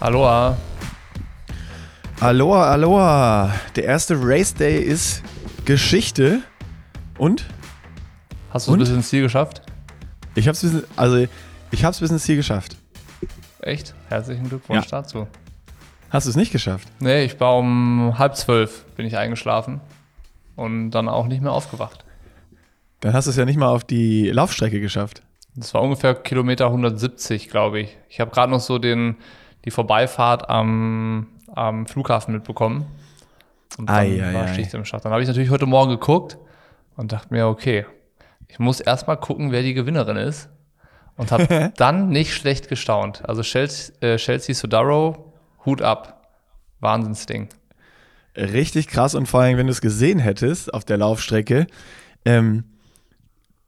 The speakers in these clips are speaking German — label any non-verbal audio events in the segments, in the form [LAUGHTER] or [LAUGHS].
Aloha. Aloha, aloha. Der erste Race Day ist Geschichte. Und? Hast du es bis ins Ziel geschafft? Ich hab's bis, also ich hab's bis ins Ziel geschafft. Echt? Herzlichen Glückwunsch Ja. dazu. Hast du es nicht geschafft? Nee, ich war um halb zwölf bin ich eingeschlafen und dann auch nicht mehr aufgewacht. Dann hast du es ja nicht mal auf die Laufstrecke geschafft. Das war ungefähr Kilometer 170, glaube ich. Ich habe gerade noch so den, die Vorbeifahrt am, am Flughafen mitbekommen. Und dann Ei, ei, war. Schicht im Schacht. Dann habe ich natürlich heute Morgen geguckt und dachte mir, okay, ich muss erstmal gucken, wer die Gewinnerin ist. Und habe [LAUGHS] dann nicht schlecht gestaunt. Also Chelsea, äh, Chelsea Sodaro, Hut ab. Wahnsinnsding. Richtig krass und vor allem, wenn du es gesehen hättest auf der Laufstrecke, ähm,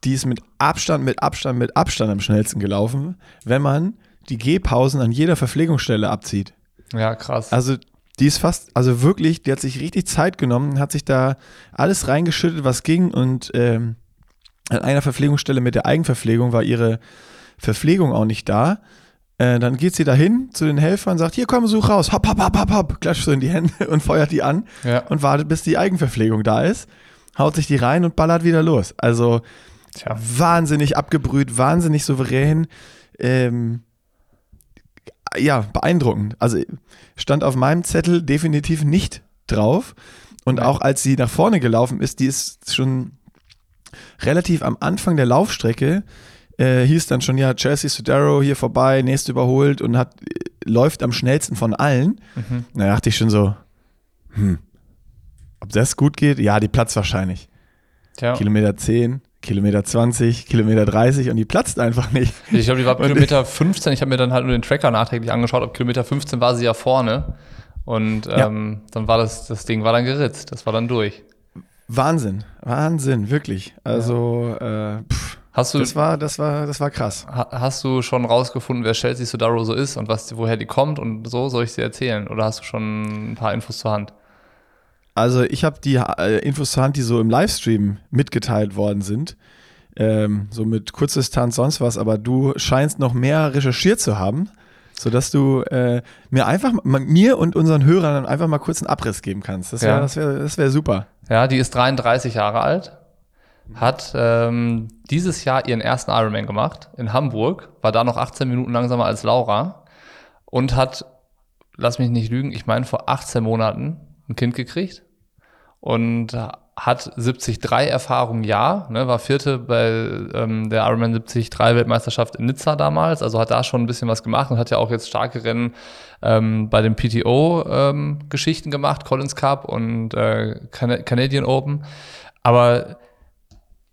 die ist mit Abstand, mit Abstand, mit Abstand am schnellsten gelaufen, wenn man die Gehpausen an jeder Verpflegungsstelle abzieht. Ja, krass. Also die ist fast, also wirklich, die hat sich richtig Zeit genommen, hat sich da alles reingeschüttet, was ging und ähm, an einer Verpflegungsstelle mit der Eigenverpflegung war ihre Verpflegung auch nicht da. Äh, dann geht sie dahin zu den Helfern, sagt, hier komm, such raus, hopp, hopp, hopp, hopp, hopp, klatscht so in die Hände [LAUGHS] und feuert die an ja. und wartet, bis die Eigenverpflegung da ist, haut sich die rein und ballert wieder los. Also Tja. wahnsinnig abgebrüht, wahnsinnig souverän. Ähm, ja, beeindruckend. Also stand auf meinem Zettel definitiv nicht drauf. Und auch als sie nach vorne gelaufen ist, die ist schon relativ am Anfang der Laufstrecke, äh, hieß dann schon, ja, Chelsea Sodaro hier vorbei, nächste überholt und hat, äh, läuft am schnellsten von allen. Mhm. Da dachte ich schon so, hm, ob das gut geht? Ja, die platzt wahrscheinlich. Tja. Kilometer 10, Kilometer 20, Kilometer 30 und die platzt einfach nicht. Ich glaube, die war Und- Kilometer 15. Ich habe mir dann halt nur den Tracker nachträglich angeschaut. Ab Kilometer 15 war sie ja vorne. Und Ja. ähm, dann war das, das Ding war dann geritzt. Das war dann durch. Wahnsinn, Wahnsinn, wirklich. Also, äh, pff, Hast du, das war, das war, das war krass. ha- hast du schon rausgefunden, wer Chelsea Sodaro so ist und was, woher die kommt und so? Soll ich dir erzählen? Oder hast du schon ein paar Infos zur Hand? Also ich habe die äh, Infos zur Hand, die so im Livestream mitgeteilt worden sind. Ähm, so mit Kurzdistanz, sonst was, aber du scheinst noch mehr recherchiert zu haben, sodass du äh, mir einfach mir und unseren Hörern einfach mal kurz einen Abriss geben kannst. Das wäre Ja. das wär, das wär super. Ja, die ist 33 Jahre alt, hat ähm, dieses Jahr ihren ersten Ironman gemacht in Hamburg, war da noch 18 Minuten langsamer als Laura und hat, lass mich nicht lügen, ich meine vor 18 Monaten ein Kind gekriegt und hat 73 Erfahrung, ja, ne, war Vierte bei ähm, der Ironman 73 Weltmeisterschaft in Nizza damals, also hat da schon ein bisschen was gemacht und hat ja auch jetzt starke Rennen ähm, bei den PTO-Geschichten gemacht, Collins Cup und äh, Can Canadian Open. Aber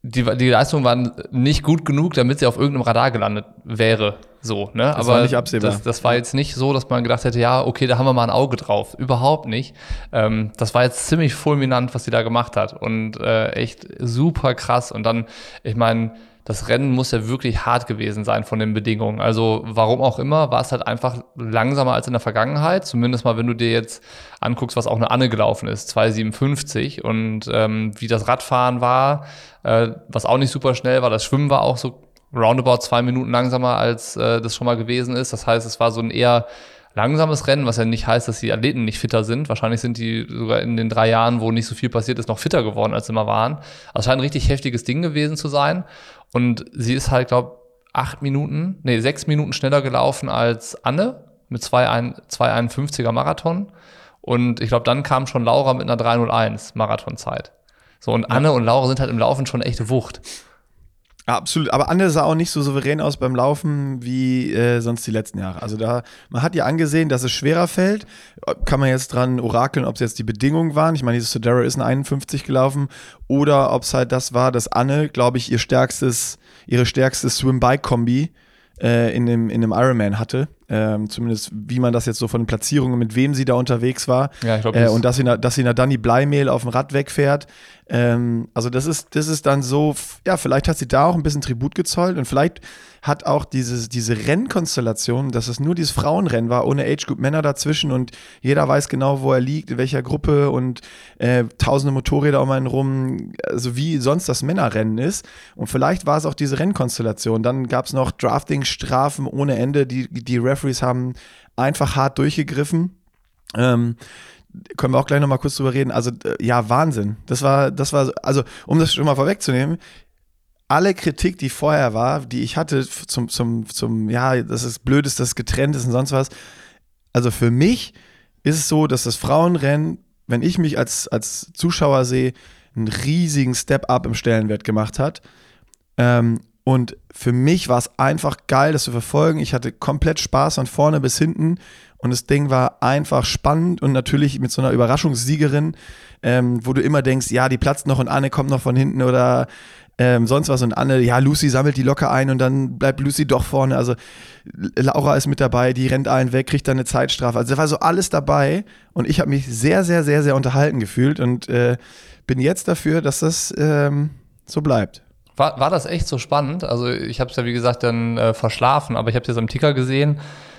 die, die Leistungen waren nicht gut genug, damit sie auf irgendeinem Radar gelandet wäre. So, ne? Das war nicht absehbar. Das, das war jetzt nicht so, dass man gedacht hätte, ja, okay, da haben wir mal ein Auge drauf. Überhaupt nicht. Ähm, das war jetzt ziemlich fulminant, was sie da gemacht hat. Und äh, echt super krass. Und dann, ich meine, das Rennen muss ja wirklich hart gewesen sein von den Bedingungen. Also warum auch immer, war es halt einfach langsamer als in der Vergangenheit. Zumindest mal, wenn du dir jetzt anguckst, was auch eine Anne gelaufen ist, 2,57 und ähm, wie das Radfahren war, äh, was auch nicht super schnell war. Das Schwimmen war auch so roundabout zwei Minuten langsamer, als äh, das schon mal gewesen ist. Das heißt, es war so ein eher langsames Rennen, was ja nicht heißt, dass die Athleten nicht fitter sind. Wahrscheinlich sind die sogar in den drei Jahren, wo nicht so viel passiert ist, noch fitter geworden, als sie immer waren. Also es scheint ein richtig heftiges Ding gewesen zu sein. Und sie ist halt, glaube acht Minuten, nee, sechs Minuten schneller gelaufen als Anne mit 2,51er Marathon. Und ich glaube, dann kam schon Laura mit einer 301 Marathonzeit. So, und Anne und Laura sind halt im Laufen schon echte Wucht. Ja, absolut. Aber Anne sah auch nicht so souverän aus beim Laufen wie äh, sonst die letzten Jahre. Also da, man hat ja angesehen, dass es schwerer fällt. Kann man jetzt dran orakeln, ob es jetzt die Bedingungen waren. Ich meine, dieses Sodero ist ein 51 gelaufen. Oder ob es halt das war, dass Anne, glaube ich, ihr stärkstes, ihre stärkste Swim-Bike-Kombi äh, in, dem, in dem Ironman hatte. Ähm, zumindest wie man das jetzt so von den Platzierungen, mit wem sie da unterwegs war. Ja, ich glaube, Äh, und dass sie, na- dass sie na dann die Bleimehl auf dem Rad wegfährt. Ähm, also das ist, das ist dann so, ja, vielleicht hat sie da auch ein bisschen Tribut gezollt und vielleicht hat auch dieses, diese Rennkonstellation, dass es nur dieses Frauenrennen war, ohne Age Group Männer dazwischen und jeder weiß genau, wo er liegt, in welcher Gruppe und äh, tausende Motorräder um einen rum, also wie sonst das Männerrennen ist. Und vielleicht war es auch diese Rennkonstellation. Dann gab es noch Drafting-Strafen ohne Ende, die, die Referees haben einfach hart durchgegriffen. Ähm, können wir auch gleich nochmal kurz drüber reden. Also, ja, Wahnsinn. Das war, das war, also, um das schon mal vorwegzunehmen, alle Kritik, die vorher war, die ich hatte zum, zum, zum, ja, das ist blöd ist, das getrennt ist und sonst was. Also für mich ist es so, dass das Frauenrennen, wenn ich mich als, als Zuschauer sehe, einen riesigen Step-up im Stellenwert gemacht hat. Ähm, und für mich war es einfach geil, das zu verfolgen. Ich hatte komplett Spaß von vorne bis hinten. Und das Ding war einfach spannend und natürlich mit so einer Überraschungssiegerin, ähm, wo du immer denkst, ja, die platzt noch und Anne kommt noch von hinten oder ähm, sonst was. Und Anne, ja, Lucy sammelt die locker ein und dann bleibt Lucy doch vorne. Also Laura ist mit dabei, die rennt allen weg, kriegt dann eine Zeitstrafe. Also da war so alles dabei und ich habe mich sehr, sehr, sehr, sehr unterhalten gefühlt und äh, bin jetzt dafür, dass das ähm, so bleibt. War, war das echt so spannend? Also ich habe es ja wie gesagt dann äh, verschlafen, aber ich habe es jetzt am Ticker gesehen,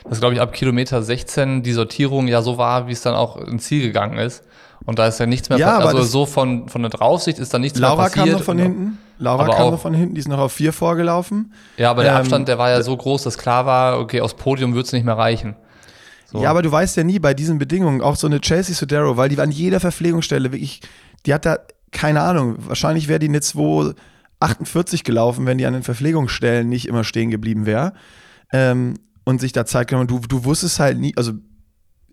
dass glaube ich ab Kilometer 16 die Sortierung ja so war, wie es dann auch ins Ziel gegangen ist. Und da ist ja nichts mehr, ja, also so von, von der Draufsicht ist da nichts Laura mehr passiert. kam noch von hinten. Laura Aber kam noch von hinten, die ist noch auf vier vorgelaufen. Ja, aber der Ähm, Abstand, der war ja so groß, dass klar war, okay, aufs Podium wird's nicht mehr reichen. So. Ja, aber du weißt ja nie bei diesen Bedingungen, auch so eine Chelsea Sodero, weil die war an jeder Verpflegungsstelle wirklich, die hat da, keine Ahnung, wahrscheinlich wäre die eine 248 gelaufen, wenn die an den Verpflegungsstellen nicht immer stehen geblieben wäre. Ähm, und sich da Zeit genommen. Du, du wusstest halt nie, also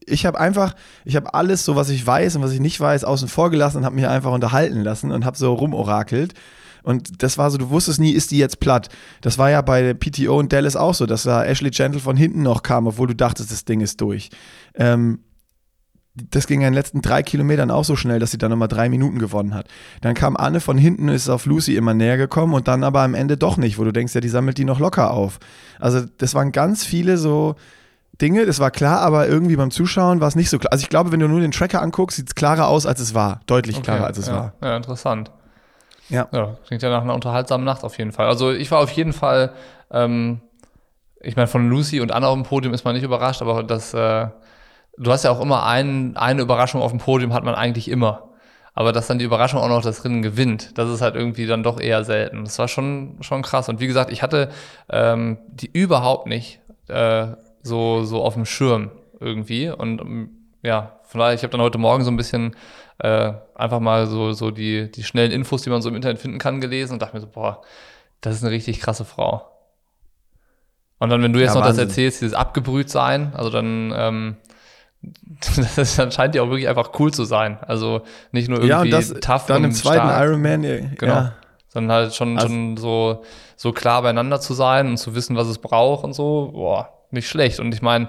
ich habe einfach, ich habe alles, so was ich weiß und was ich nicht weiß, außen vor gelassen und habe mich einfach unterhalten lassen und habe so rumorakelt. Und das war so, du wusstest nie, ist die jetzt platt. Das war ja bei PTO und Dallas auch so, dass da Ashley Gentle von hinten noch kam, obwohl du dachtest, das Ding ist durch. Ähm, das ging ja in den letzten drei Kilometern auch so schnell, dass sie dann nochmal drei Minuten gewonnen hat. Dann kam Anne von hinten, ist auf Lucy immer näher gekommen und dann aber am Ende doch nicht, wo du denkst, ja, die sammelt die noch locker auf. Also das waren ganz viele so Dinge, das war klar, aber irgendwie beim Zuschauen war es nicht so klar. Also ich glaube, wenn du nur den Tracker anguckst, sieht es klarer aus, als es war. Deutlich Okay, klarer, als es ja, war. Ja, interessant. Ja. Ja, klingt ja nach einer unterhaltsamen Nacht auf jeden Fall. Also ich war auf jeden Fall, ähm, ich meine, von Lucy und Anna auf dem Podium ist man nicht überrascht, aber das, äh, du hast ja auch immer ein, eine Überraschung auf dem Podium, hat man eigentlich immer. Aber dass dann die Überraschung auch noch das Rennen gewinnt, das ist halt irgendwie dann doch eher selten. Das war schon, schon krass. Und wie gesagt, ich hatte ähm, die überhaupt nicht äh, so, so auf dem Schirm irgendwie. Und ähm, ja, von daher, ich habe dann heute Morgen so ein bisschen äh, einfach mal so, so die, die schnellen Infos, die man so im Internet finden kann, gelesen und dachte mir so, boah, das ist eine richtig krasse Frau. Und dann, wenn du jetzt Ja, noch das Wahnsinn. erzählst, dieses abgebrüht sein, also dann, ähm, [LAUGHS] das scheint die auch wirklich einfach cool zu sein. Also nicht nur irgendwie Ja, und das tough dann im zweiten stark, Ironman, ja, Genau. ja. sondern halt schon, Also- schon so, so klar beieinander zu sein und zu wissen, was es braucht und so, boah, nicht schlecht. Und ich meine,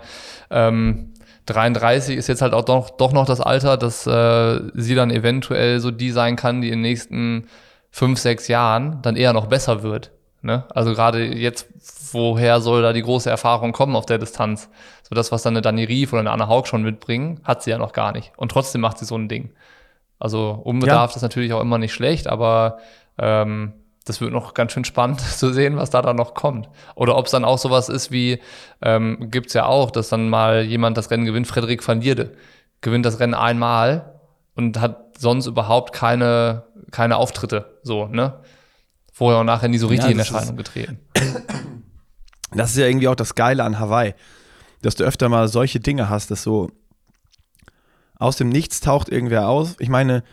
ähm, 33 ist jetzt halt auch doch, doch noch das Alter, dass äh, sie dann eventuell so die sein kann, die in den nächsten fünf, sechs Jahren dann eher noch besser wird. Ne? Also gerade jetzt, woher soll da die große Erfahrung kommen auf der Distanz? So das, was dann eine Dani Rief oder eine Anna Haug schon mitbringen, hat sie ja noch gar nicht. Und trotzdem macht sie so ein Ding. Also Unbedarf ist natürlich auch immer nicht schlecht, aber ähm, das wird noch ganz schön spannend [LAUGHS] zu sehen, was da dann noch kommt. Oder ob es dann auch sowas ist wie, ähm, gibt es ja auch, dass dann mal jemand das Rennen gewinnt, Frederik van Lierde gewinnt das Rennen einmal und hat sonst überhaupt keine, keine Auftritte, so, ne? Vorher und nachher nie so richtig Ja, in Erscheinung getreten. [COUGHS] Das ist ja irgendwie auch das Geile an Hawaii, dass du öfter mal solche Dinge hast, dass so aus dem Nichts taucht irgendwer aus. Ich meine,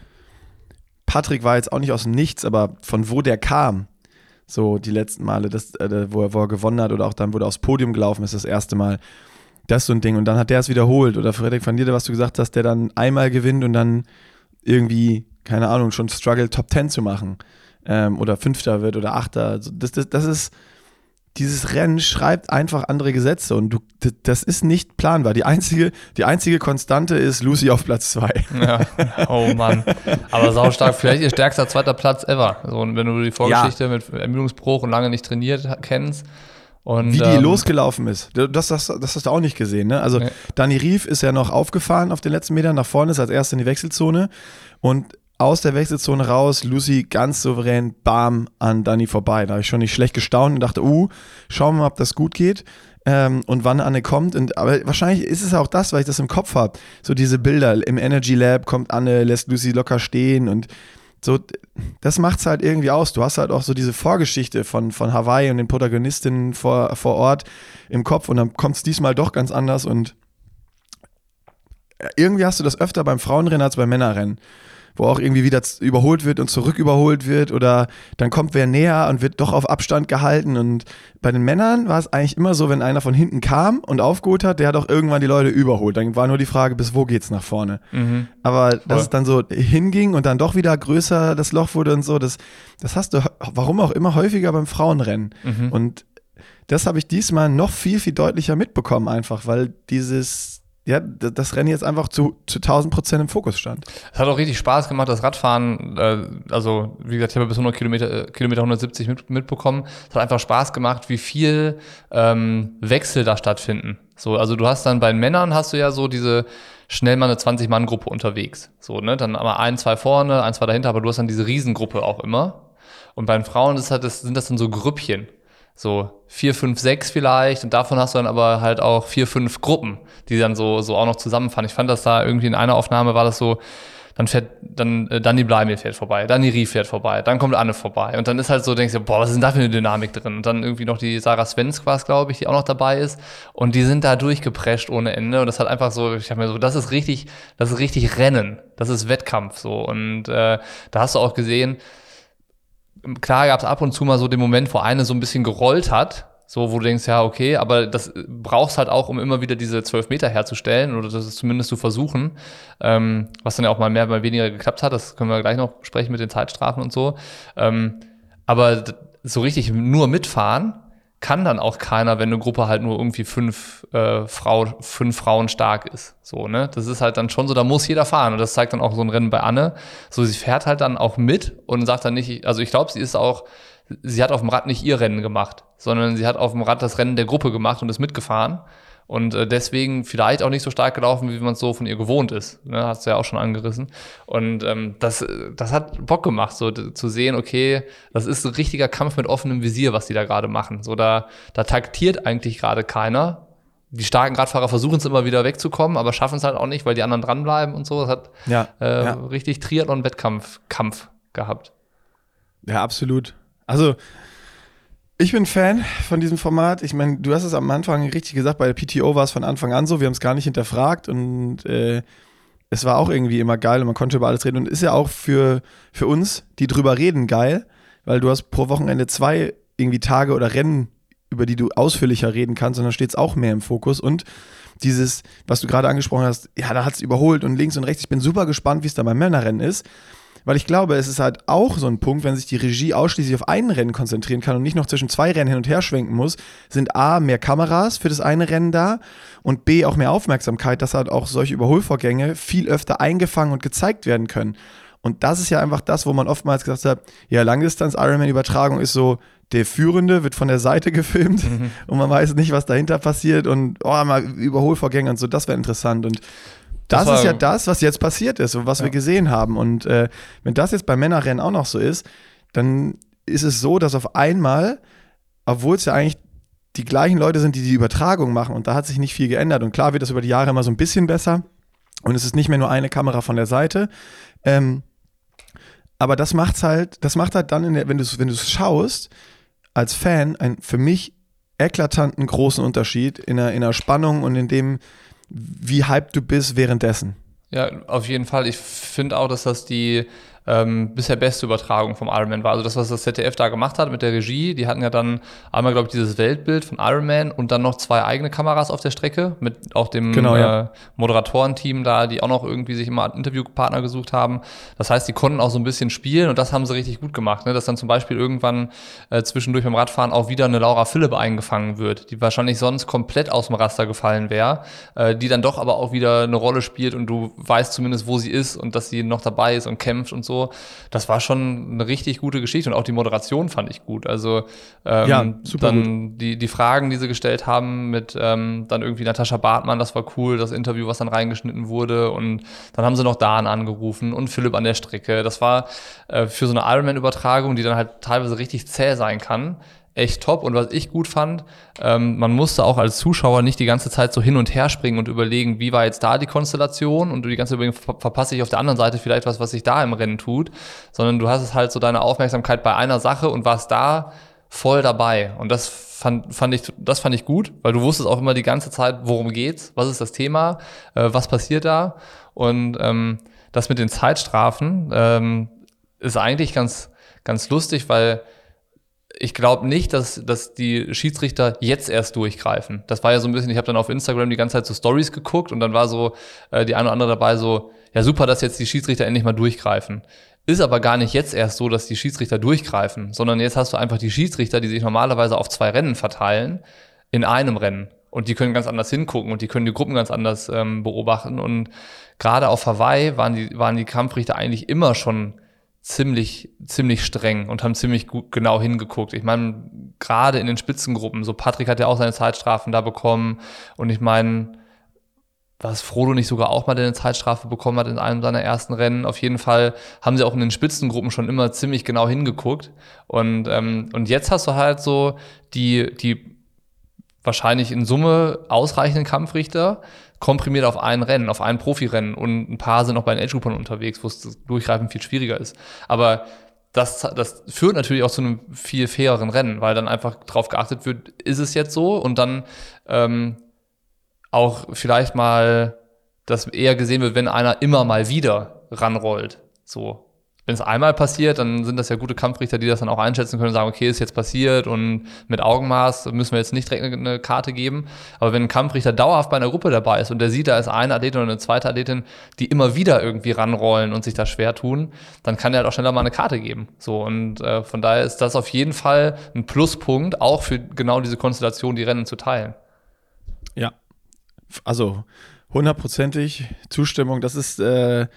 Patrick war jetzt auch nicht aus dem Nichts, aber von wo der kam, so die letzten Male, das, äh, wo, er, wo er gewonnen hat oder auch dann, wo er aufs Podium gelaufen ist, das erste Mal. Das ist so ein Ding. Und dann hat der es wiederholt. Oder Frederik van Lierde, was du gesagt hast, der dann einmal gewinnt und dann irgendwie, keine Ahnung, schon struggle Top 10 zu machen. Ähm, oder Fünfter wird oder Achter. Das, das, das ist, dieses Rennen schreibt einfach andere Gesetze und du, das ist nicht planbar. Die einzige, die einzige Konstante ist Lucy auf Platz zwei. Ja, oh Mann. Aber saustark, vielleicht ihr stärkster zweiter Platz ever. So, und wenn du die Vorgeschichte mit Ermüdungsbruch und lange nicht trainiert kennst. Und, Wie die ähm, losgelaufen ist. Das, das, das hast du auch nicht gesehen. Ne? Also Nee. Dani Rief ist ja noch aufgefahren auf den letzten Metern, nach vorne ist als erster in die Wechselzone und aus der Wechselzone raus, Lucy ganz souverän, bam, an Dani vorbei. Da habe ich schon nicht schlecht gestaunt und dachte, uh, schauen wir mal, ob das gut geht. Ähm, und wann Anne kommt. Und, aber wahrscheinlich ist es auch das, weil ich das im Kopf habe. So diese Bilder. Im Energy Lab kommt Anne, lässt Lucy locker stehen und so, das macht's halt irgendwie aus. Du hast halt auch so diese Vorgeschichte von, von Hawaii und den Protagonistinnen vor, vor Ort im Kopf und dann kommt es diesmal doch ganz anders und irgendwie hast du das öfter beim Frauenrennen als beim Männerrennen wo auch irgendwie wieder überholt wird und zurück überholt wird oder dann kommt wer näher und wird doch auf Abstand gehalten. Und bei den Männern war es eigentlich immer so, wenn einer von hinten kam und aufgeholt hat, der hat auch irgendwann die Leute überholt. Dann war nur die Frage, bis wo geht's nach vorne. Mhm. Aber dass es dann so hinging und dann doch wieder größer das Loch wurde und so, das, das hast du, warum auch immer, häufiger beim Frauenrennen. Mhm. Und das habe ich diesmal noch viel, viel deutlicher mitbekommen, einfach, weil dieses ja, das Rennen jetzt einfach zu, zu 1000 Prozent im Fokus stand. Es hat auch richtig Spaß gemacht, das Radfahren. Äh, also, wie gesagt, ich habe bis 100 Kilometer, äh, Kilometer 170 mit, mitbekommen. Es hat einfach Spaß gemacht, wie viel ähm, Wechsel da stattfinden. So, also du hast dann bei den Männern hast du ja so diese schnell mal eine 20-Mann-Gruppe unterwegs. So, ne? Dann aber ein, zwei vorne, ein, zwei dahinter, aber du hast dann diese Riesengruppe auch immer. Und bei den Frauen ist halt, das, sind das dann so Grüppchen so vier, fünf, sechs vielleicht. Und davon hast du dann aber halt auch vier, fünf Gruppen, die dann so, so auch noch zusammenfahren. Ich fand das da irgendwie in einer Aufnahme war das so, dann fährt, dann, äh, dann die Bleimil fährt vorbei, dann die Rie fährt vorbei, dann kommt Anne vorbei. Und dann ist halt so, denkst du, boah, was ist denn da für eine Dynamik drin? Und dann irgendwie noch die Sarah Svensk war glaube ich, die auch noch dabei ist. Und die sind da durchgeprescht ohne Ende. Und das hat einfach so, ich habe mir so, das ist richtig, das ist richtig Rennen, das ist Wettkampf so. Und äh, da hast du auch gesehen, klar gab es ab und zu mal so den Moment, wo eine so ein bisschen gerollt hat, so wo du denkst, ja, okay, aber das brauchst halt auch, um immer wieder diese zwölf Meter herzustellen oder das zumindest zu versuchen, ähm, was dann ja auch mal mehr, mal weniger geklappt hat, das können wir gleich noch sprechen mit den Zeitstrafen und so. Ähm, aber so richtig nur mitfahren, kann dann auch keiner, wenn eine Gruppe halt nur irgendwie fünf, äh, Frau, fünf Frauen stark ist. So, ne? Das ist halt dann schon so, da muss jeder fahren. Und das zeigt dann auch so ein Rennen bei Anne. So, sie fährt halt dann auch mit und sagt dann nicht, also ich glaube, sie ist auch, sie hat auf dem Rad nicht ihr Rennen gemacht, sondern sie hat auf dem Rad das Rennen der Gruppe gemacht und ist mitgefahren und äh, deswegen vielleicht auch nicht so stark gelaufen, wie man es so von ihr gewohnt ist. Ne? Hast du ja auch schon angerissen. Und ähm, das, das hat Bock gemacht, so zu sehen, okay, das ist ein richtiger Kampf mit offenem Visier, was die da gerade machen. So, da, da taktiert eigentlich gerade keiner. Die starken Radfahrer versuchen es immer wieder wegzukommen, aber schaffen es halt auch nicht, weil die anderen dranbleiben und so. Das hat ja, äh, ja. richtig Triathlon-Wettkampf Kampf gehabt. Ja, absolut. Also ich bin Fan von diesem Format. Ich meine, du hast es am Anfang richtig gesagt, bei der PTO war es von Anfang an so, wir haben es gar nicht hinterfragt und äh, es war auch irgendwie immer geil und man konnte über alles reden und ist ja auch für, für uns, die drüber reden, geil, weil du hast pro Wochenende zwei irgendwie Tage oder Rennen, über die du ausführlicher reden kannst und dann steht es auch mehr im Fokus und dieses, was du gerade angesprochen hast, ja, da hat es überholt und links und rechts. Ich bin super gespannt, wie es da beim Männerrennen ist. Weil ich glaube, es ist halt auch so ein Punkt, wenn sich die Regie ausschließlich auf ein Rennen konzentrieren kann und nicht noch zwischen zwei Rennen hin und her schwenken muss, sind A, mehr Kameras für das eine Rennen da und B, auch mehr Aufmerksamkeit, dass halt auch solche Überholvorgänge viel öfter eingefangen und gezeigt werden können. Und das ist ja einfach das, wo man oftmals gesagt hat, ja, Langdistanz-Ironman-Übertragung ist so, der Führende wird von der Seite [LAUGHS] gefilmt mhm. und man weiß nicht, was dahinter passiert und oh, mal Überholvorgänge und so, das wäre interessant. Und das, das ist ja das, was jetzt passiert ist und was ja. wir gesehen haben. Und äh, wenn das jetzt bei Männerrennen auch noch so ist, dann ist es so, dass auf einmal, obwohl es ja eigentlich die gleichen Leute sind, die die Übertragung machen und da hat sich nicht viel geändert. Und klar wird das über die Jahre immer so ein bisschen besser und es ist nicht mehr nur eine Kamera von der Seite. Ähm, aber das macht's halt, das macht halt dann, der, wenn du es wenn schaust, als Fan, einen für mich eklatanten großen Unterschied in der, in der Spannung und in dem, wie hyped du bist währenddessen. Ja, auf jeden Fall. Ich finde auch, dass das die ähm, bisher beste Übertragung vom Ironman war. Also das, was das ZDF da gemacht hat mit der Regie, die hatten ja dann einmal, glaube ich, dieses Weltbild von Ironman und dann noch zwei eigene Kameras auf der Strecke mit auch dem genau, ja. äh, Moderatorenteam da, die auch noch irgendwie sich immer Interviewpartner gesucht haben. Das heißt, die konnten auch so ein bisschen spielen und das haben sie richtig gut gemacht. Ne? Dass dann zum Beispiel irgendwann äh, zwischendurch beim Radfahren auch wieder eine Laura Philipp eingefangen wird, die wahrscheinlich sonst komplett aus dem Raster gefallen wäre, äh, die dann doch aber auch wieder eine Rolle spielt und du weißt zumindest, wo sie ist und dass sie noch dabei ist und kämpft und so so. Das war schon eine richtig gute Geschichte und auch die Moderation fand ich gut. Also ähm, ja, super dann gut. Die, die Fragen, die sie gestellt haben mit ähm, dann irgendwie Natascha Bartmann, das war cool, das Interview, was dann reingeschnitten wurde und dann haben sie noch Dan angerufen und Philipp an der Strecke. Das war äh, für so eine Ironman-Übertragung, die dann halt teilweise richtig zäh sein kann, echt top. Und was ich gut fand, ähm, man musste auch als Zuschauer nicht die ganze Zeit so hin und her springen und überlegen, wie war jetzt da die Konstellation und du die ganze Zeit ver verpasse ich auf der anderen Seite vielleicht was, was sich da im Rennen tut, sondern du hast es halt so deine Aufmerksamkeit bei einer Sache und warst da voll dabei. Und das fand, fand ich, das fand ich gut, weil du wusstest auch immer die ganze Zeit, worum geht's, was ist das Thema, äh, was passiert da. Und ähm, das mit den Zeitstrafen ähm, ist eigentlich ganz, ganz lustig, weil ich glaube nicht, dass, dass die Schiedsrichter jetzt erst durchgreifen. Das war ja so ein bisschen, ich habe dann auf Instagram die ganze Zeit so Stories geguckt und dann war so äh, die eine oder andere dabei so, ja super, dass jetzt die Schiedsrichter endlich mal durchgreifen. Ist aber gar nicht jetzt erst so, dass die Schiedsrichter durchgreifen, sondern jetzt hast du einfach die Schiedsrichter, die sich normalerweise auf zwei Rennen verteilen, in einem Rennen. Und die können ganz anders hingucken und die können die Gruppen ganz anders ähm, beobachten. Und gerade auf Hawaii waren die, waren die Kampfrichter eigentlich immer schon ziemlich, ziemlich streng und haben ziemlich gut genau hingeguckt. Ich meine, gerade in den Spitzengruppen, so Patrick hat ja auch seine Zeitstrafen da bekommen und ich meine, was Frodo nicht sogar auch mal eine Zeitstrafe bekommen hat in einem seiner ersten Rennen. Auf jeden Fall haben sie auch in den Spitzengruppen schon immer ziemlich genau hingeguckt. Und, ähm, und jetzt hast du halt so die, die wahrscheinlich in Summe ausreichenden Kampfrichter, komprimiert auf ein Rennen, auf ein Profirennen und ein paar sind noch bei den Age-Groupern unterwegs, wo es Durchgreifen viel schwieriger ist. Aber das, das führt natürlich auch zu einem viel faireren Rennen, weil dann einfach drauf geachtet wird, ist es jetzt so und dann ähm, auch vielleicht mal das eher gesehen wird, wenn einer immer mal wieder ranrollt. So, wenn es einmal passiert, dann sind das ja gute Kampfrichter, die das dann auch einschätzen können und sagen, okay, ist jetzt passiert und mit Augenmaß müssen wir jetzt nicht direkt eine, Karte geben. Aber wenn ein Kampfrichter dauerhaft bei einer Gruppe dabei ist und der sieht, da ist eine Athletin oder eine zweite Athletin, die immer wieder irgendwie ranrollen und sich da schwer tun, dann kann der halt auch schneller mal eine Karte geben. So und äh, von daher ist das auf jeden Fall ein Pluspunkt, auch für genau diese Konstellation, die Rennen zu teilen. Ja, also hundertprozentig Zustimmung. Das ist äh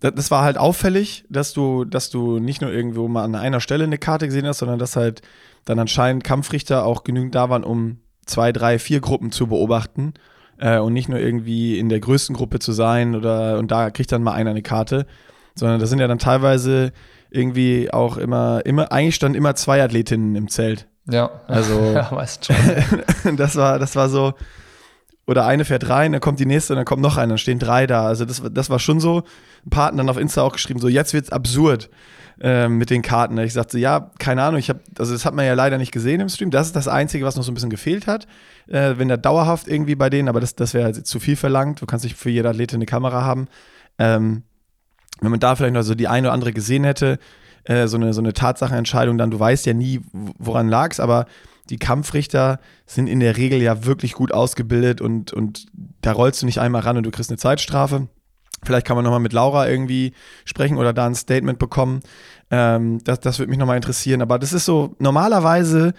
das war halt auffällig, dass du, dass du nicht nur irgendwo mal an einer Stelle eine Karte gesehen hast, sondern dass halt dann anscheinend Kampfrichter auch genügend da waren, um zwei, drei, vier Gruppen zu beobachten äh, und nicht nur irgendwie in der größten Gruppe zu sein oder und da kriegt dann mal einer eine Karte, sondern das sind ja dann teilweise irgendwie auch immer, immer, eigentlich standen immer zwei Athletinnen im Zelt. Ja, also [LAUGHS] ja, weißt schon. [LAUGHS] das war, das war so, oder eine fährt rein, dann kommt die nächste und dann kommt noch eine, dann stehen drei da. Also das, das war schon so. Hatten dann auf Insta auch geschrieben, so jetzt wird's absurd äh, mit den Karten. Ich sagte, ja, keine Ahnung, ich habe, also das hat man ja leider nicht gesehen im Stream. Das ist das Einzige, was noch so ein bisschen gefehlt hat. Äh, wenn da dauerhaft irgendwie bei denen, aber das, das wäre zu viel verlangt. Du kannst nicht für jede Athletin eine Kamera haben. Ähm, wenn man da vielleicht noch so die eine oder andere gesehen hätte, äh, so eine, so eine Tatsachenentscheidung, dann du weißt ja nie, woran lag's, aber die Kampfrichter sind in der Regel ja wirklich gut ausgebildet und, und da rollst du nicht einmal ran und du kriegst eine Zeitstrafe. Vielleicht kann man nochmal mit Laura irgendwie sprechen oder da ein Statement bekommen. Ähm, das, das würde mich nochmal interessieren. Aber das ist so, normalerweise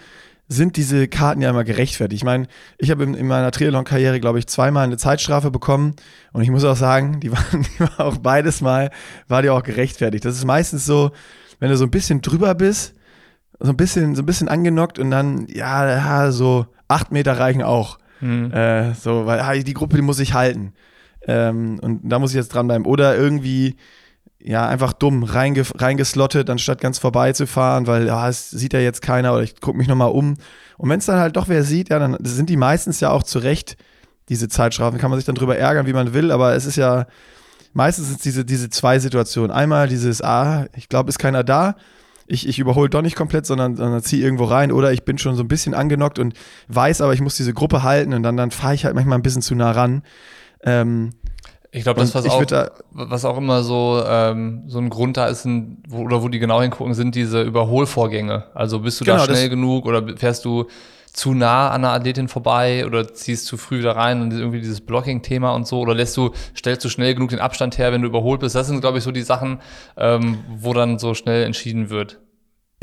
sind diese Karten ja immer gerechtfertigt. Ich meine, ich habe in, in, meiner Triathlon-Karriere, glaube ich, zweimal eine Zeitstrafe bekommen und ich muss auch sagen, die [LAUGHS] waren, die war auch beides Mal, war die auch gerechtfertigt. Das ist meistens so, wenn du so ein bisschen drüber bist, so ein bisschen, so ein bisschen angenockt und dann, ja, so acht Meter reichen auch. Mhm. Äh, so, weil ah, die Gruppe, die muss ich halten. Ähm, und da muss ich jetzt dranbleiben. Oder irgendwie, ja, einfach dumm reinge reingeslottet, anstatt ganz vorbeizufahren, weil ja, es sieht ja jetzt keiner oder ich gucke mich nochmal um. Und wenn es dann halt doch wer sieht, ja, dann sind die meistens ja auch zurecht, diese Zeitstrafen. Kann man sich dann drüber ärgern, wie man will, aber es ist ja, meistens sind es diese, diese zwei Situationen. Einmal dieses, ah, ich glaube, ist keiner da ich, ich überhole doch nicht komplett, sondern, sondern ziehe irgendwo rein oder ich bin schon so ein bisschen angenockt und weiß aber, ich muss diese Gruppe halten und dann, dann fahre ich halt manchmal ein bisschen zu nah ran. Ähm, ich glaube, das, was auch, was auch immer so, ähm, so ein Grund da ist, ein, wo, oder wo die genau hingucken, sind diese Überholvorgänge. Also bist du genau, da schnell genug oder fährst du zu nah an einer Athletin vorbei oder ziehst zu früh da rein und irgendwie dieses Blocking-Thema und so oder lässt du, stellst du schnell genug den Abstand her, wenn du überholt bist. Das sind, glaube ich, so die Sachen, ähm, wo dann so schnell entschieden wird.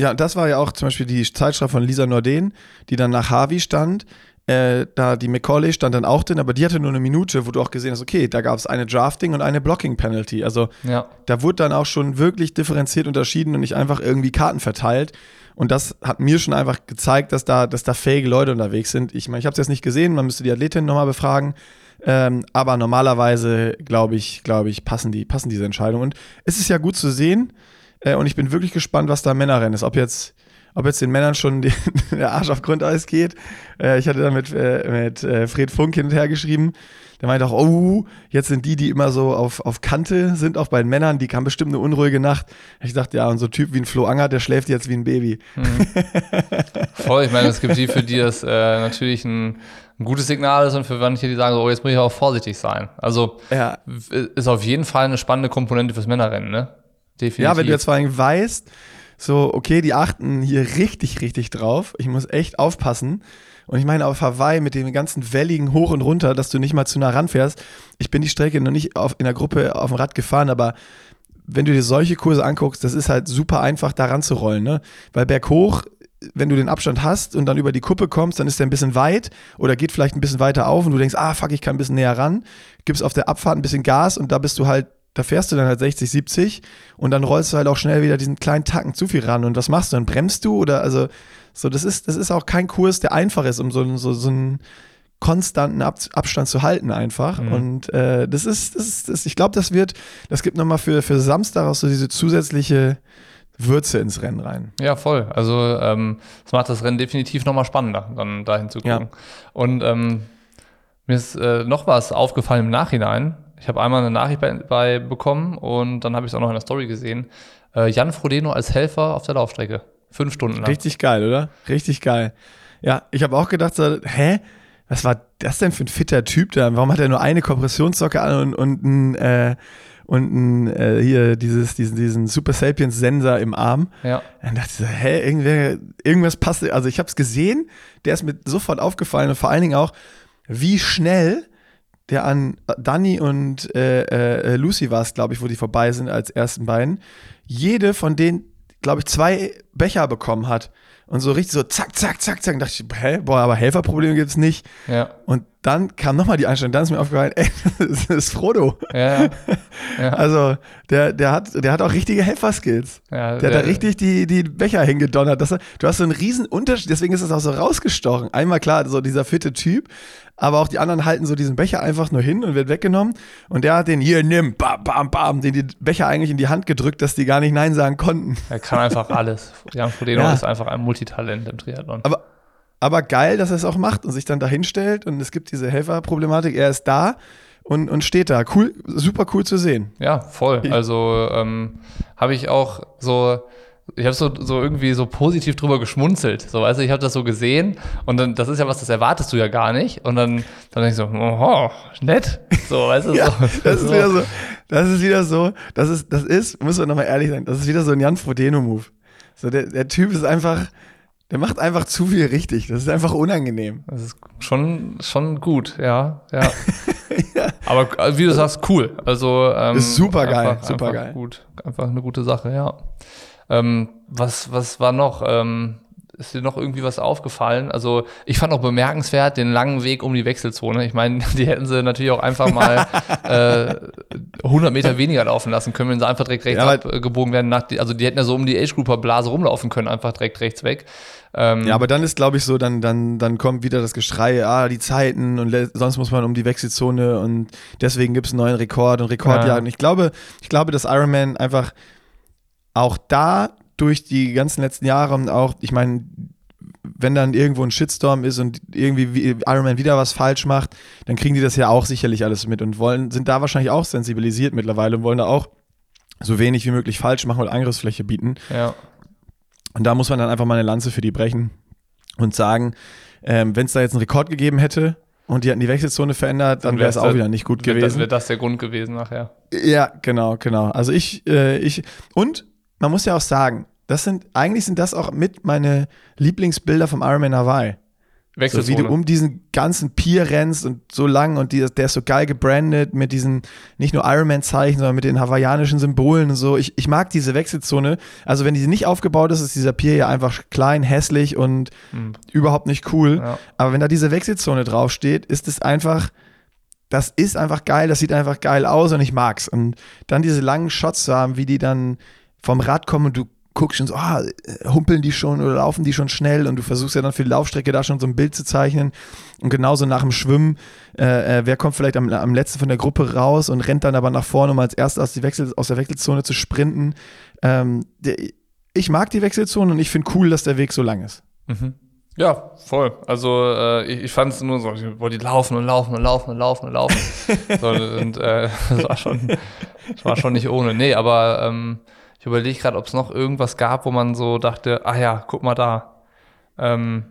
Ja, das war ja auch zum Beispiel die Zeitstrafe von Lisa Norden, die dann nach Harvey stand. Äh, da die McCauley stand dann auch drin, aber die hatte nur eine Minute, wo du auch gesehen hast, okay, da gab es eine Drafting und eine Blocking Penalty. Also ja. da wurde dann auch schon wirklich differenziert unterschieden und nicht einfach irgendwie Karten verteilt. Und das hat mir schon einfach gezeigt, dass da, dass da fähige Leute unterwegs sind. Ich meine, ich habe es jetzt nicht gesehen, man müsste die Athletin nochmal befragen. Ähm, aber normalerweise, glaube ich, glaube ich, passen, die, passen diese Entscheidungen. Und es ist ja gut zu sehen. Äh, und ich bin wirklich gespannt, was da Männerrennen ist. Ob jetzt, ob jetzt den Männern schon die, [LAUGHS] der Arsch auf Grundeis geht. Äh, ich hatte da mit, äh, mit äh, Fred Funk hin und her geschrieben. Der meinte auch, oh, jetzt sind die, die immer so auf, auf Kante sind, auch bei den Männern, die haben bestimmt eine unruhige Nacht. Ich dachte, ja, und so ein Typ wie ein Flo Anger, der schläft jetzt wie ein Baby. Mhm. [LAUGHS] Voll, ich meine, es gibt die, für die das äh, natürlich ein, ein, gutes Signal ist und für manche, die sagen, oh, jetzt muss ich auch vorsichtig sein. Also ja. ist auf jeden Fall eine spannende Komponente fürs Männerrennen, ne? Definitiv. Ja, wenn du jetzt vor allem weißt, so, okay, die achten hier richtig, richtig drauf. Ich muss echt aufpassen. Und ich meine, auf Hawaii mit dem ganzen Welligen hoch und runter, dass du nicht mal zu nah ranfährst. Ich bin die Strecke noch nicht auf, in der Gruppe auf dem Rad gefahren, aber wenn du dir solche Kurse anguckst, das ist halt super einfach, da ranzurollen, ne? Weil berghoch, wenn du den Abstand hast und dann über die Kuppe kommst, dann ist der ein bisschen weit oder geht vielleicht ein bisschen weiter auf und du denkst, ah, fuck, ich kann ein bisschen näher ran, gibst auf der Abfahrt ein bisschen Gas und da bist du halt da fährst du dann halt 60, 70 und dann rollst du halt auch schnell wieder diesen kleinen Tacken zu viel ran. Und was machst du? Dann bremst du oder also so, das ist, das ist auch kein Kurs, der einfach ist, um so, so, so einen konstanten Ab Abstand zu halten einfach. Mhm. Und äh, das ist, das ist, das, ich glaube, das wird, das gibt nochmal für, für Samstag auch so diese zusätzliche Würze ins Rennen rein. Ja, voll. Also ähm, das macht das Rennen definitiv nochmal spannender, dann dahin zu gucken. Ja. Und ähm, mir ist äh, noch was aufgefallen im Nachhinein. Ich habe einmal eine Nachricht bei, bei bekommen und dann habe ich es auch noch in der Story gesehen. Äh, Jan Frodeno als Helfer auf der Laufstrecke. Fünf Stunden lang. Richtig geil, oder? Richtig geil. Ja, ich habe auch gedacht, so, hä? Was war das denn für ein fitter Typ da? Warum hat er nur eine Kompressionssocke an und, und ein, äh, und ein, äh, hier dieses, diesen, diesen Super Sapiens Sensor im Arm? Ja. Dann dachte ich so, hä, irgendwer, irgendwas passt. Also ich habe es gesehen, der ist mir sofort aufgefallen und vor allen Dingen auch, wie schnell der an Danny und äh, äh, Lucy war es, glaube ich, wo die vorbei sind als ersten beiden, jede von denen, glaube ich, zwei Becher bekommen hat. Und so richtig so zack, zack, zack, zack. Und dachte ich, hä, boah, aber Helferprobleme gibt es nicht. Ja. Und dann kam nochmal die Einstellung, dann ist mir aufgefallen, ey, [LAUGHS] das ist Frodo. Ja, ja. [LAUGHS] Also, der, der, hat, der hat auch richtige Helferskills. Ja, der, der, hat da richtig die, die Becher hingedonnert. Das, du hast so einen riesen Unterschied, deswegen ist es auch so rausgestochen. Einmal klar, so dieser fitte Typ, aber auch die anderen halten so diesen Becher einfach nur hin und wird weggenommen. Und der hat den hier, nimm, bam, bam, bam, den die Becher eigentlich in die Hand gedrückt, dass die gar nicht Nein sagen konnten. Er kann einfach alles. Jan Frodeno ja. ist einfach ein Multitalent im Triathlon. Aber, aber geil, dass er es auch macht und sich dann da hinstellt und es gibt diese Helferproblematik. Er ist da und, und steht da. Cool, super cool zu sehen. Ja, voll. Also ähm, habe ich auch so ich habe so, so irgendwie so positiv drüber geschmunzelt. So, weißt du, ich habe das so gesehen und dann, das ist ja was, das erwartest du ja gar nicht. Und dann, dann denke ich so, oh, nett. So, weißt du, [LAUGHS] ja, so. Das ist wieder so, das ist wieder so, das ist, das ist, muss man nochmal ehrlich sein, das ist wieder so ein Jan Frodeno-Move. So, der, der Typ ist einfach, der macht einfach zu viel richtig. Das ist einfach unangenehm. Das ist schon, schon gut, ja, ja. [LAUGHS] ja. Aber wie du sagst, cool. Also, ähm, ist super geil, super geil. Gut, einfach eine gute Sache, ja. Ähm, was, was war noch? Ähm, ist dir noch irgendwie was aufgefallen? Also ich fand auch bemerkenswert den langen Weg um die Wechselzone. Ich meine, [LAUGHS] die hätten sie natürlich auch einfach mal [LAUGHS] äh, 100 Meter weniger laufen lassen können, wenn sie einfach direkt rechts ja, abgebogen werden. Also die hätten ja so um die Age-Grouper-Blase rumlaufen können, einfach direkt rechts weg. Ähm, ja, aber dann ist, glaube ich, so, dann, dann, dann kommt wieder das Geschrei, ah, die Zeiten und sonst muss man um die Wechselzone und deswegen gibt es einen neuen Rekord und Rekordjagen. Ja. Ich glaube, ich glaube, dass Ironman einfach auch da durch die ganzen letzten Jahre und auch, ich meine, wenn dann irgendwo ein Shitstorm ist und irgendwie Iron Man wieder was falsch macht, dann kriegen die das ja auch sicherlich alles mit und wollen, sind da wahrscheinlich auch sensibilisiert mittlerweile und wollen da auch so wenig wie möglich falsch machen und Angriffsfläche bieten. Ja. Und da muss man dann einfach mal eine Lanze für die brechen und sagen, ähm, wenn es da jetzt einen Rekord gegeben hätte und die hätten die Wechselzone verändert, dann wäre es auch wieder nicht gut gewesen. Das wäre das der Grund gewesen nachher. Ja, genau, genau. Also ich, äh, ich, und man muss ja auch sagen, das sind, eigentlich sind das auch mit meine Lieblingsbilder vom Ironman Hawaii. So, wie du um diesen ganzen Pier rennst und so lang und die, der ist so geil gebrandet mit diesen nicht nur Ironman-Zeichen, sondern mit den hawaiianischen Symbolen und so. Ich, ich mag diese Wechselzone. Also, wenn die nicht aufgebaut ist, ist dieser Pier ja einfach klein, hässlich und mhm. überhaupt nicht cool. Ja. Aber wenn da diese Wechselzone draufsteht, ist es einfach, das ist einfach geil, das sieht einfach geil aus und ich mag's. Und dann diese langen Shots zu haben, wie die dann vom Rad kommen und du guckst schon so, ah, humpeln die schon oder laufen die schon schnell und du versuchst ja dann für die Laufstrecke da schon so ein Bild zu zeichnen und genauso nach dem Schwimmen, äh, äh, wer kommt vielleicht am, am letzten von der Gruppe raus und rennt dann aber nach vorne, um als erstes aus, Wechsel, aus der Wechselzone zu sprinten. Ähm, der, ich mag die Wechselzone und ich finde cool, dass der Weg so lang ist. Mhm. Ja, voll. Also äh, ich, ich fand es nur so, ich wollte die laufen und laufen und laufen und laufen und laufen. [LAUGHS] so, und äh, [LAUGHS] das war schon, das war schon nicht ohne. Nee, aber ähm, ich überlege gerade, ob es noch irgendwas gab, wo man so dachte, ah ja, guck mal da. Ähm,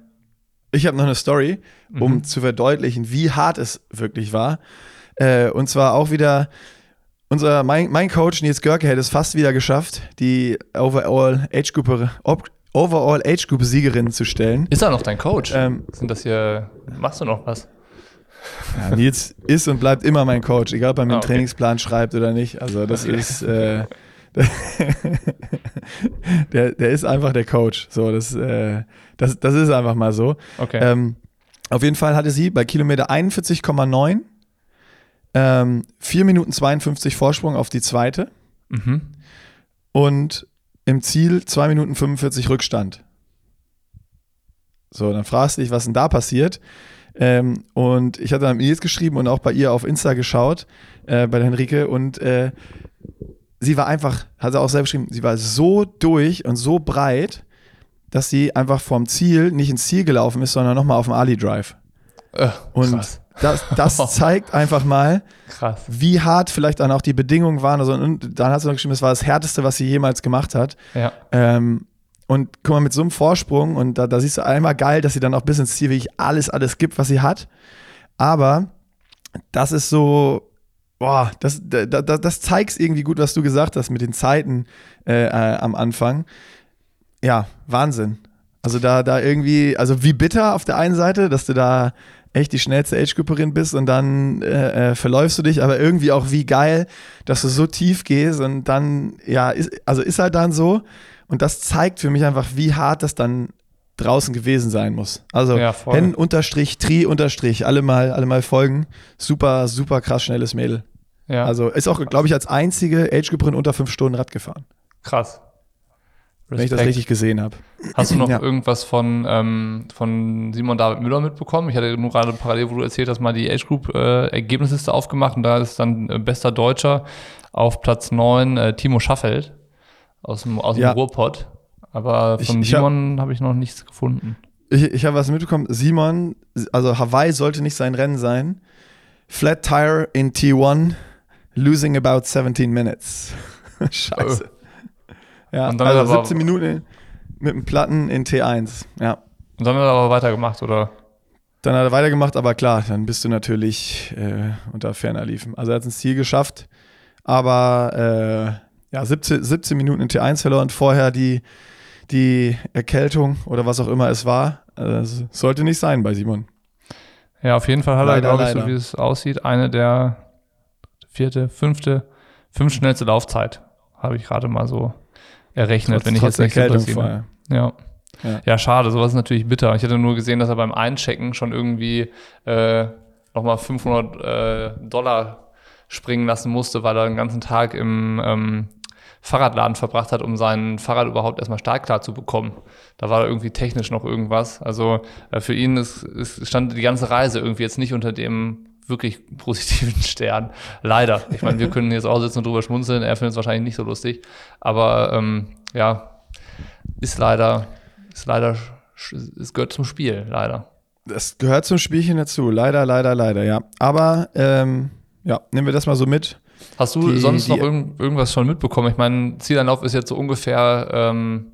ich habe noch eine Story, um Mhm. zu verdeutlichen, wie hart es wirklich war. Äh, und zwar auch wieder unser mein, mein Coach Nils Görke hätte es fast wieder geschafft, die Overall Age Group Overall Age Group Siegerin zu stellen. ist er noch dein Coach? Ähm, Sind das hier, machst du noch was? ja, Nils ist und bleibt immer mein Coach, egal ob er mir Ah, einen okay. Trainingsplan schreibt oder nicht. Also das Okay. ist äh, [LAUGHS] der, der ist einfach der Coach. So, das, äh, das, das ist einfach mal so. Okay. Ähm, auf jeden Fall hatte sie bei Kilometer 41,9 ähm, 4 Minuten 52 Vorsprung auf die zweite mhm. und im Ziel 2 Minuten 45 Rückstand. So, dann fragst du dich, was denn da passiert. Ähm, und ich hatte dann Nils geschrieben und auch bei ihr auf Insta geschaut, äh, bei der Henrike, und äh, sie war einfach, hat sie auch selbst geschrieben, sie war so durch und so breit, dass sie einfach vom Ziel nicht ins Ziel gelaufen ist, sondern nochmal auf dem Ali Drive. Äh, Und krass. das, das [LAUGHS] zeigt einfach mal, Krass. wie hart vielleicht dann auch die Bedingungen waren. Also, und dann hat sie noch geschrieben, es war das härteste, was sie jemals gemacht hat. Ja. Ähm, und guck mal, mit so einem Vorsprung, und da, da siehst du einmal geil, dass sie dann auch bis ins Ziel wirklich alles, alles gibt, was sie hat. Aber das ist so, boah, das, da, da, das zeigt irgendwie gut, was du gesagt hast mit den Zeiten äh, äh, am Anfang. Ja, Wahnsinn. Also da, da irgendwie, also wie bitter auf der einen Seite, dass du da echt die schnellste Age-Grupperin bist und dann äh, äh, verläufst du dich, aber irgendwie auch wie geil, dass du so tief gehst und dann, ja, ist, also ist halt dann so. Und das zeigt für mich einfach, wie hart das dann draußen gewesen sein muss. Also Ja. Hen unterstrich, Tri unterstrich, alle mal, alle mal folgen. Super, super krass schnelles Mädel. Ja. Also ist auch, glaube ich, als einzige Age-Grupperin unter fünf Stunden Rad gefahren, krass. wenn ich das Respekt. richtig gesehen habe. Hast du noch [CLEARS THROAT] Ja. irgendwas von, ähm, von Simon David Müller mitbekommen? Ich hatte nur gerade parallel, wo du erzählt hast, mal die Age Group äh, Ergebnisliste aufgemacht und da ist dann äh, bester Deutscher auf Platz 9 äh, Timo Schaffeld aus dem, aus dem Ja. Ruhrpott. Aber Ich- von ich hab- Simon habe ich noch nichts gefunden. Ich, ich habe was mitbekommen. Simon, also Hawaii sollte nicht sein Rennen sein. Flat Tire in T1, losing about 17 minutes. [LAUGHS] Scheiße. Ja, Und dann also er aber- 17 Minuten mit dem Platten in T1. Ja. Und dann hat er aber weitergemacht, oder? Dann hat er weitergemacht, aber klar, dann bist du natürlich äh, unter ferner Liefen. Also er hat ins Ziel geschafft, aber äh, ja, 17, 17 Minuten in T1 verloren. Vorher die, die Erkältung oder was auch immer es war. Es sollte nicht sein bei Simon. Ja, auf jeden Fall hat Leider, er, glaube ich, so wie es aussieht, eine der vierte, fünfte, fünf schnellste Laufzeit. Habe ich gerade mal so errechnet, Trotz- wenn ich jetzt nicht Erkältung sehe. vorher. Ja. Ja. ja. schade, sowas ist natürlich bitter. Ich hatte nur gesehen, dass er beim Einchecken schon irgendwie äh, nochmal 500 äh, Dollar springen lassen musste, weil er den ganzen Tag im ähm, Fahrradladen verbracht hat, um sein Fahrrad überhaupt erstmal startklar zu bekommen. Da war irgendwie technisch noch irgendwas. Also äh, für ihn ist, ist, stand die ganze Reise irgendwie jetzt nicht unter dem wirklich [LAUGHS] positiven Stern. Leider. Ich meine, wir können jetzt auch sitzen und drüber schmunzeln. Er findet es wahrscheinlich nicht so lustig. Aber ähm, ja, ist leider, ist leider, es gehört zum Spiel, leider. Das gehört zum Spielchen dazu. Leider, leider, leider, ja. Aber ähm, ja, nehmen wir das mal so mit. Hast du Die- sonst die- noch irgend, irgendwas schon mitbekommen? Ich meine, Zielanlauf ist jetzt so ungefähr, ähm,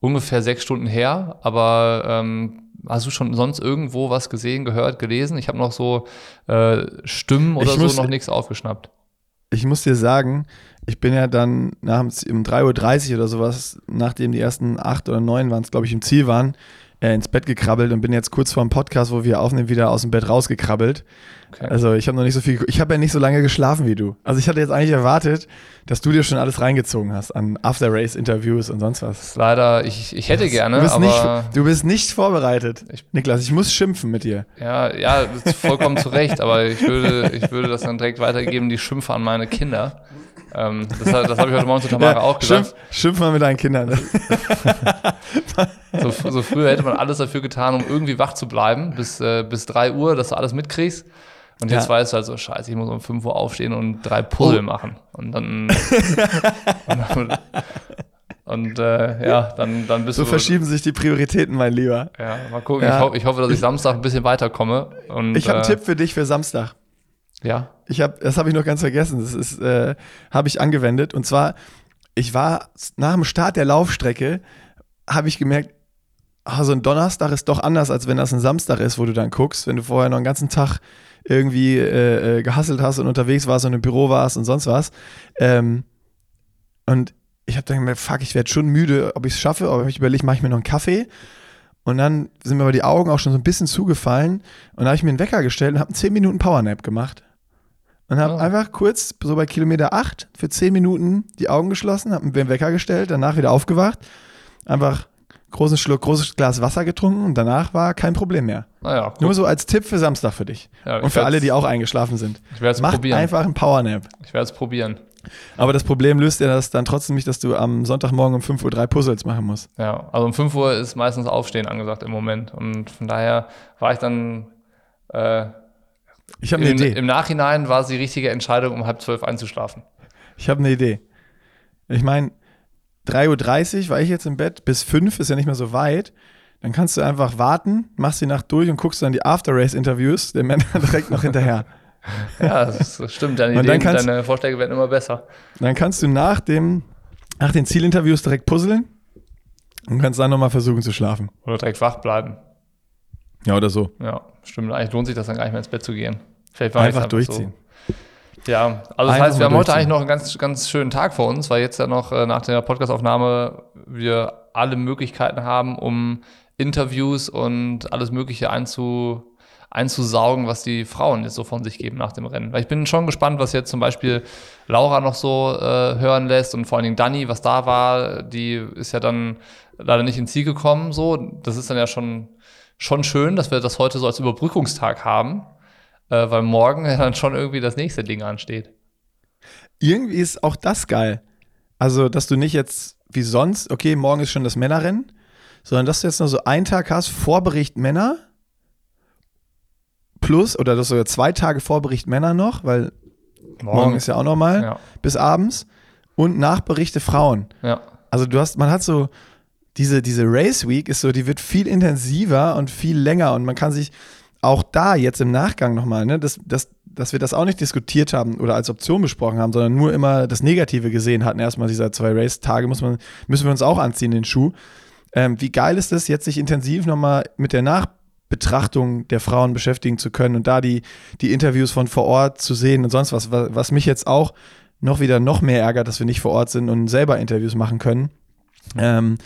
ungefähr sechs Stunden her, aber ähm, hast du schon sonst irgendwo was gesehen, gehört, gelesen? Ich habe noch so äh, Stimmen oder Ich so muss- noch nichts aufgeschnappt. Ich muss dir sagen, ich bin ja dann nach um 3.30 Uhr oder sowas, nachdem die ersten acht oder neun waren es, glaube ich, im Ziel waren, äh, ins Bett gekrabbelt und bin jetzt kurz vor dem Podcast, wo wir aufnehmen, wieder aus dem Bett rausgekrabbelt. Okay. Also ich habe noch nicht so viel, ich habe ja nicht so lange geschlafen wie du. Also ich hatte jetzt eigentlich erwartet, dass du dir schon alles reingezogen hast an After-Race-Interviews und sonst was. leider, ich, ich hätte gerne, du, bist aber nicht, du bist nicht vorbereitet. Ich- Niklas, ich muss schimpfen mit dir. ja, ja, das vollkommen zu Recht, aber ich würde, ich würde das dann direkt weitergeben, die Schimpfe an meine Kinder. Ähm, das das habe ich heute Morgen zu Tamara auch gesagt. schimpf, schimpf mal mit deinen Kindern. So, so früher hätte man alles dafür getan, um irgendwie wach zu bleiben, bis, äh, bis 3 Uhr, dass du alles mitkriegst. Und jetzt Ja. weißt du halt so, scheiße, ich muss um 5 Uhr aufstehen und drei Puzzle Oh. machen. Und dann, [LAUGHS] und dann Und äh, ja, dann, dann bist So du. verschieben sich die Prioritäten, mein Lieber. Ja, mal gucken. Ja. Ich, ho ich hoffe, dass ich Samstag ein bisschen weiterkomme. Und, Ich habe einen äh, Tipp für dich für Samstag. Ja. Ich habe, das habe ich noch ganz vergessen. Das ist, äh, habe ich angewendet. Und zwar, ich war nach dem Start der Laufstrecke, habe ich gemerkt, ah, so ein Donnerstag ist doch anders, als wenn das ein Samstag ist, wo du dann guckst, wenn du vorher noch einen ganzen Tag irgendwie äh, äh, gehasselt hast und unterwegs warst und im Büro warst und sonst was. Ähm, und ich habe dann gemerkt, fuck, ich werde schon müde, ob ich es schaffe, aber ich überlege, mache ich mir noch einen Kaffee. Und dann sind mir aber die Augen auch schon so ein bisschen zugefallen. Und da habe ich mir einen Wecker gestellt und habe einen 10 Minuten Powernap gemacht. Und habe Oh. einfach kurz, so bei Kilometer 8, für 10 Minuten die Augen geschlossen, habe mir den Wecker gestellt, danach wieder aufgewacht, einfach großen Schluck, großes Glas Wasser getrunken und danach war kein Problem mehr. Naja, guck. Nur so als Tipp für Samstag für dich. Ja, und für alle, die auch eingeschlafen sind. Ich werde es Mach probieren. einfach einen Powernap. Ich werde es probieren. Aber das Problem löst ja das dann trotzdem nicht, dass du am Sonntagmorgen um 5.03 Uhr Puzzles machen musst. Ja, also um 5 Uhr ist meistens Aufstehen angesagt im Moment. Und von daher war ich dann. Äh, Ich habe eine im, Idee. Im Nachhinein war es die richtige Entscheidung, um halb zwölf einzuschlafen. Ich habe eine Idee. Ich meine, 3.30 Uhr war ich jetzt im Bett, bis 5 ist ja nicht mehr so weit. Dann kannst du einfach warten, machst die Nacht durch und guckst dann die After-Race-Interviews der Männer [LAUGHS] direkt noch hinterher. Ja, das, stimmt. Deine, [LAUGHS] Ideen, kannst- deine Vorschläge werden immer besser. Dann kannst du nach, dem, nach den Zielinterviews direkt puzzeln und kannst dann nochmal versuchen zu schlafen. Oder direkt wach bleiben. Ja, oder so. Ja, stimmt. Eigentlich lohnt sich das dann gar nicht mehr ins Bett zu gehen. Vielleicht war ich Einfach durchziehen. So. Ja, also das Einfach heißt, wir haben heute eigentlich noch einen ganz, ganz schönen Tag vor uns, weil jetzt ja noch äh, nach der Podcastaufnahme wir alle Möglichkeiten haben, um Interviews und alles Mögliche einzu, einzusaugen, was die Frauen jetzt so von sich geben nach dem Rennen. Weil ich bin schon gespannt, was jetzt zum Beispiel Laura noch so äh, hören lässt und vor allen Dingen Dani, was da war, die ist ja dann leider nicht ins Ziel gekommen. So, das ist dann ja schon, schon schön, dass wir das heute so als Überbrückungstag haben, äh, weil morgen ja [LAUGHS] dann schon irgendwie das nächste Ding ansteht. Irgendwie ist auch das geil. Also, dass du nicht jetzt wie sonst, okay, morgen ist schon das Männerrennen, sondern dass du jetzt noch so einen Tag hast, Vorbericht Männer plus, oder dass sogar zwei Tage Vorbericht Männer noch, weil morgen, ist ja auch nochmal ja, bis abends und Nachberichte Frauen. ja, Also du hast, man hat so, diese, diese Race Week ist so, die wird viel intensiver und viel länger und man kann sich auch da jetzt im Nachgang nochmal, ne, dass, dass, dass wir das auch nicht diskutiert haben oder als Option besprochen haben, sondern nur immer das Negative gesehen hatten. Erstmal dieser zwei Race-Tage muss man, müssen wir uns auch anziehen, den Schuh. Ähm, wie geil ist es, jetzt sich intensiv nochmal mit der Nachbetrachtung der Frauen beschäftigen zu können und da die, die Interviews von vor Ort zu sehen und sonst was, was, mich jetzt auch noch wieder noch mehr ärgert, dass wir nicht vor Ort sind und selber Interviews machen können. Ähm,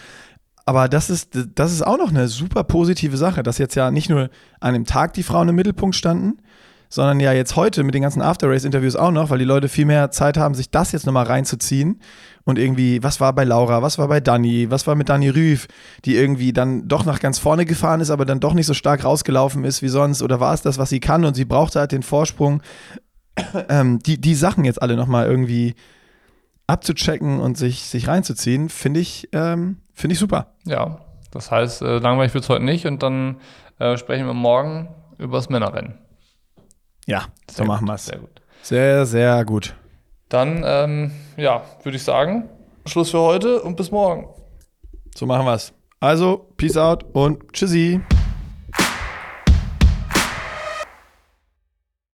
aber das ist, das ist auch noch eine super positive Sache, dass jetzt ja nicht nur an dem Tag die Frauen im Mittelpunkt standen, sondern ja jetzt heute mit den ganzen After-Race-Interviews auch noch, weil die Leute viel mehr Zeit haben, sich das jetzt nochmal reinzuziehen und irgendwie, was war bei Laura, was war bei Dani, was war mit Dani Rüff, die irgendwie dann doch nach ganz vorne gefahren ist, aber dann doch nicht so stark rausgelaufen ist wie sonst oder war es das, was sie kann und sie brauchte halt den Vorsprung. [CLEARS THROAT] Ähm, die, die Sachen jetzt alle nochmal irgendwie abzuchecken und sich, sich reinzuziehen, finde ich, ähm, finde ich super. ja. Das heißt, äh, langweilig wird es heute nicht und dann äh, sprechen wir morgen über das Männerrennen. Ja, so Sehr machen gut, wir es. Sehr gut. Sehr, sehr gut. Dann, ähm, ja, würde ich sagen, Schluss für heute und bis morgen. So machen wir es. Also, Peace out und Tschüssi.